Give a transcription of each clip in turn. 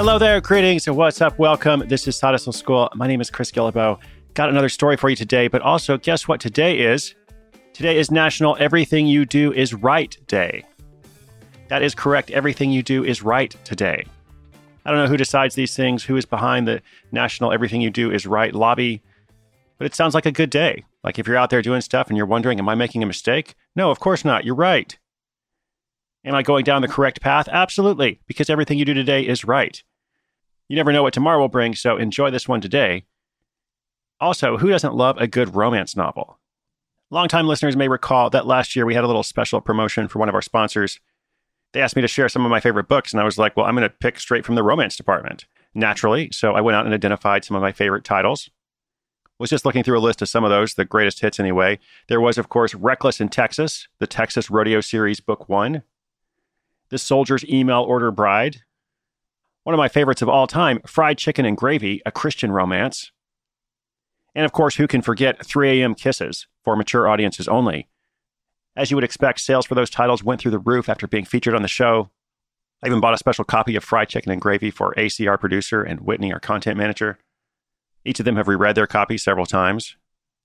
Hello there, greetings, and what's up? Welcome. This is Side School. My name is Chris Guillebeau. Got another story for you today, but also guess what today is? Today is National Everything You Do Is Right Day. That is correct. Everything you do is right today. I don't know who decides these things, who is behind the National Everything You Do Is Right lobby, but it sounds like a good day. Like if you're out there doing stuff and you're wondering, am I making a mistake? No, of course not. You're right. Am I going down the correct path? Absolutely, because everything you do today is right. You never know what tomorrow will bring, so enjoy this one today. Also, who doesn't love a good romance novel? Longtime listeners may recall that last year we had a little special promotion for one of our sponsors. They asked me to share some of my favorite books, and I was like, well, I'm going to pick straight from the romance department. Naturally, so I went out and identified some of my favorite titles. Was just looking through a list of some of those, the greatest hits anyway. There was, of course, Reckless in Texas, the Texas Rodeo Series, Book One. The Soldier's Mail Order Bride, one of my favorites of all time, Fried Chicken and Gravy, a Christian romance. And of course, who can forget 3 a.m. Kisses for mature audiences only? As you would expect, sales for those titles went through the roof after being featured on the show. I even bought a special copy of Fried Chicken and Gravy for ACR producer, and Whitney, our content manager. Each of them have reread their copy several times.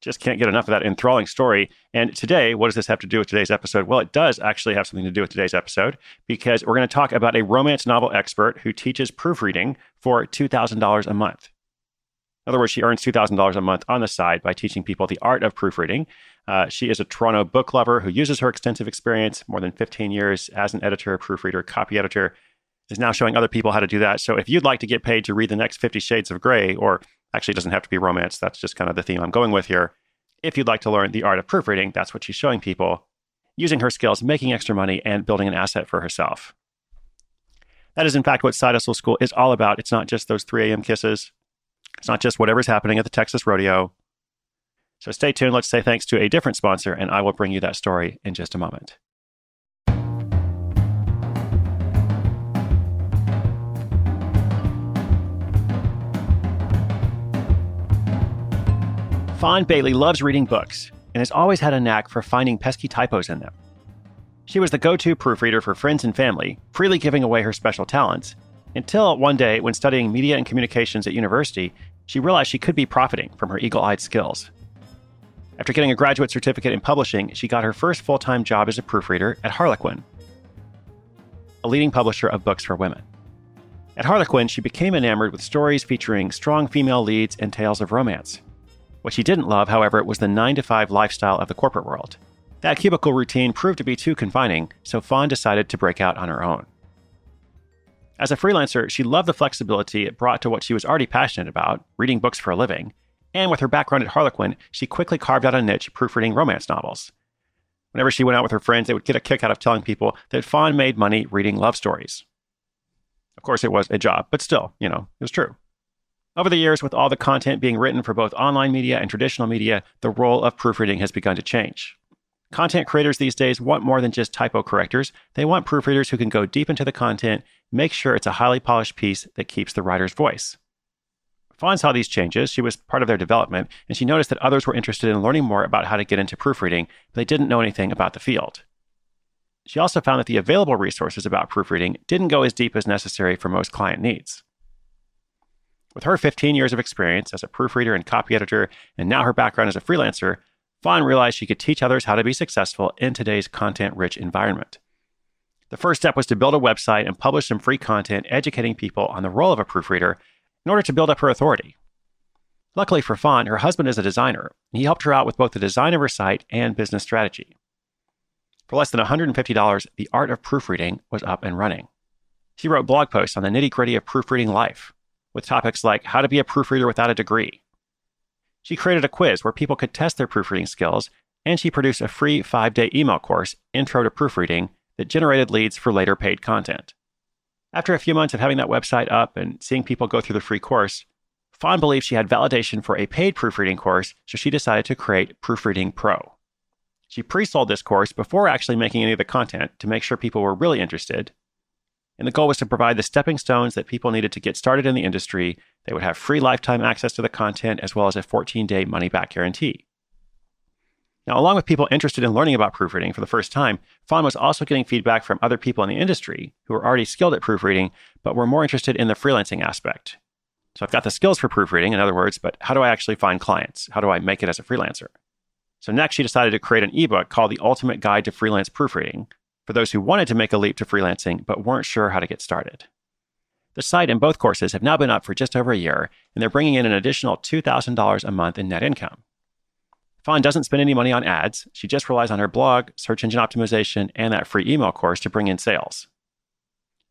Just can't get enough of that enthralling story. And today, what does this have to do with today's episode? Well, it does actually have something to do with today's episode because we're going to talk about a romance novel expert who teaches proofreading for $2,000 a month. In other words, she earns $2,000 a month on the side by teaching people the art of proofreading. Uh, she is a Toronto book lover who uses her extensive experience, more than 15 years as an editor, proofreader, copy editor, is now showing other people how to do that. So if you'd like to get paid to read the next 50 Shades of Grey or Actually, doesn't have to be romance. That's just kind of the theme I'm going with here. If you'd like to learn the art of proofreading, that's what she's showing people, using her skills, making extra money, and building an asset for herself. That is, in fact, what Side Hustle School is all about. It's not just those 3 a.m. kisses, it's not just whatever's happening at the Texas Rodeo. So stay tuned. Let's say thanks to a different sponsor, and I will bring you that story in just a moment. Fawn Bailey loves reading books and has always had a knack for finding pesky typos in them. She was the go to proofreader for friends and family, freely giving away her special talents, until one day, when studying media and communications at university, she realized she could be profiting from her eagle eyed skills. After getting a graduate certificate in publishing, she got her first full time job as a proofreader at Harlequin, a leading publisher of books for women. At Harlequin, she became enamored with stories featuring strong female leads and tales of romance. What she didn't love, however, was the 9 to 5 lifestyle of the corporate world. That cubicle routine proved to be too confining, so Fawn decided to break out on her own. As a freelancer, she loved the flexibility it brought to what she was already passionate about, reading books for a living, and with her background at Harlequin, she quickly carved out a niche proofreading romance novels. Whenever she went out with her friends, they would get a kick out of telling people that Fawn made money reading love stories. Of course, it was a job, but still, you know, it was true. Over the years, with all the content being written for both online media and traditional media, the role of proofreading has begun to change. Content creators these days want more than just typo correctors. They want proofreaders who can go deep into the content, make sure it's a highly polished piece that keeps the writer's voice. Fawn saw these changes. She was part of their development, and she noticed that others were interested in learning more about how to get into proofreading, but they didn't know anything about the field. She also found that the available resources about proofreading didn't go as deep as necessary for most client needs. With her 15 years of experience as a proofreader and copy editor, and now her background as a freelancer, Fawn realized she could teach others how to be successful in today's content rich environment. The first step was to build a website and publish some free content educating people on the role of a proofreader in order to build up her authority. Luckily for Fawn, her husband is a designer, and he helped her out with both the design of her site and business strategy. For less than $150, the art of proofreading was up and running. She wrote blog posts on the nitty gritty of proofreading life, with topics like how to be a proofreader without a degree. She created a quiz where people could test their proofreading skills, and she produced a free five day email course, Intro to Proofreading, that generated leads for later paid content. After a few months of having that website up and seeing people go through the free course, Fawn believed she had validation for a paid proofreading course, so she decided to create Proofreading Pro. She pre sold this course before actually making any of the content to make sure people were really interested, and the goal was to provide the stepping stones that people needed to get started in the industry. They would have free lifetime access to the content as well as a 14 day money back guarantee. Now, along with people interested in learning about proofreading for the first time, Fawn was also getting feedback from other people in the industry who were already skilled at proofreading, but were more interested in the freelancing aspect. So I've got the skills for proofreading, in other words, but how do I actually find clients? How do I make it as a freelancer? So next, she decided to create an ebook called The Ultimate Guide to Freelance Proofreading for those who wanted to make a leap to freelancing but weren't sure how to get started. The site and both courses have now been up for just over a year, and they're bringing in an additional $2,000 a month in net income. Fawn doesn't spend any money on ads. She just relies on her blog, search engine optimization, and that free email course to bring in sales.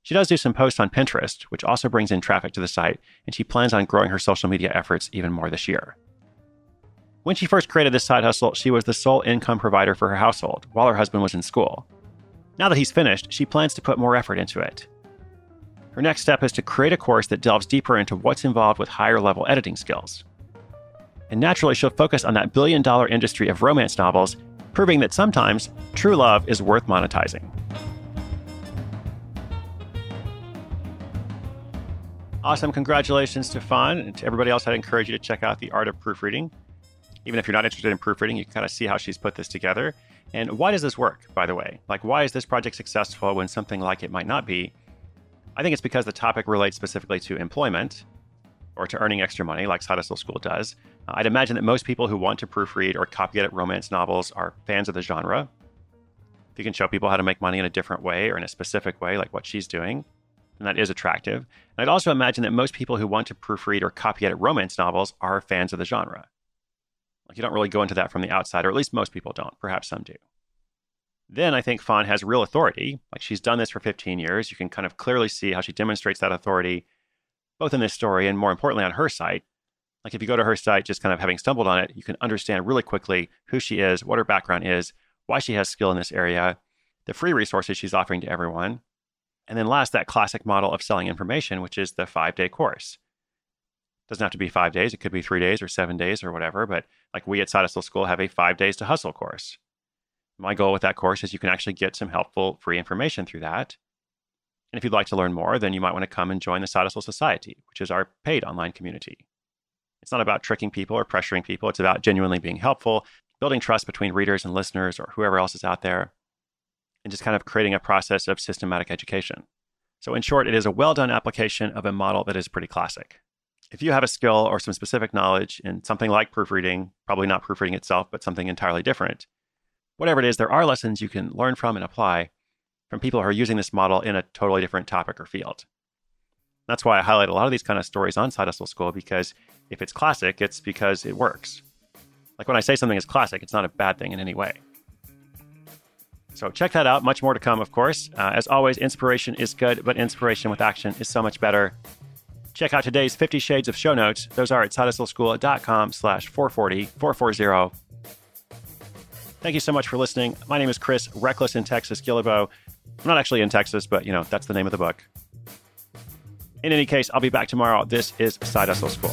She does do some posts on Pinterest, which also brings in traffic to the site, and she plans on growing her social media efforts even more this year. When she first created this side hustle, she was the sole income provider for her household while her husband was in school. Now that he's finished, she plans to put more effort into it. Her next step is to create a course that delves deeper into what's involved with higher level editing skills and naturally she'll focus on that billion dollar industry of romance novels, proving that sometimes true love is worth monetizing. Awesome. Congratulations to Fawn. And to everybody else, I'd encourage you to check out The Art of Proofreading. Even if you're not interested in proofreading, you can kind of see how she's put this together. And why does this work, by the way? Like, why is this project successful when something like it might not be? I think it's because the topic relates specifically to employment or to earning extra money, like Side School does. Uh, I'd imagine that most people who want to proofread or copy edit romance novels are fans of the genre. If you can show people how to make money in a different way or in a specific way, like what she's doing, then that is attractive. And I'd also imagine that most people who want to proofread or copy edit romance novels are fans of the genre. Like you don't really go into that from the outside, or at least most people don't. Perhaps some do. Then I think Fawn has real authority. Like she's done this for 15 years. You can kind of clearly see how she demonstrates that authority both in this story and more importantly on her site. Like if you go to her site, just kind of having stumbled on it, you can understand really quickly who she is, what her background is, why she has skill in this area, the free resources she's offering to everyone. And then last, that classic model of selling information, which is the five day course. Doesn't have to be five days, it could be three days or seven days or whatever. But like we at Side Hustle School have a five days to hustle course. My goal with that course is you can actually get some helpful free information through that. And if you'd like to learn more, then you might want to come and join the Side Hustle Society, which is our paid online community. It's not about tricking people or pressuring people. It's about genuinely being helpful, building trust between readers and listeners or whoever else is out there, and just kind of creating a process of systematic education. So, in short, it is a well done application of a model that is pretty classic. If you have a skill or some specific knowledge in something like proofreading, probably not proofreading itself, but something entirely different, whatever it is, there are lessons you can learn from and apply from people who are using this model in a totally different topic or field. That's why I highlight a lot of these kind of stories on Side Hustle School because if it's classic, it's because it works. Like when I say something is classic, it's not a bad thing in any way. So check that out. Much more to come, of course. Uh, as always, inspiration is good, but inspiration with action is so much better. Check out today's 50 Shades of show notes. Those are at sidehustleschool.com slash 440, 440. Thank you so much for listening. My name is Chris, Reckless in Texas, Guillebeau. I'm not actually in Texas, but you know, that's the name of the book. In any case, I'll be back tomorrow. This is Side Hustle School.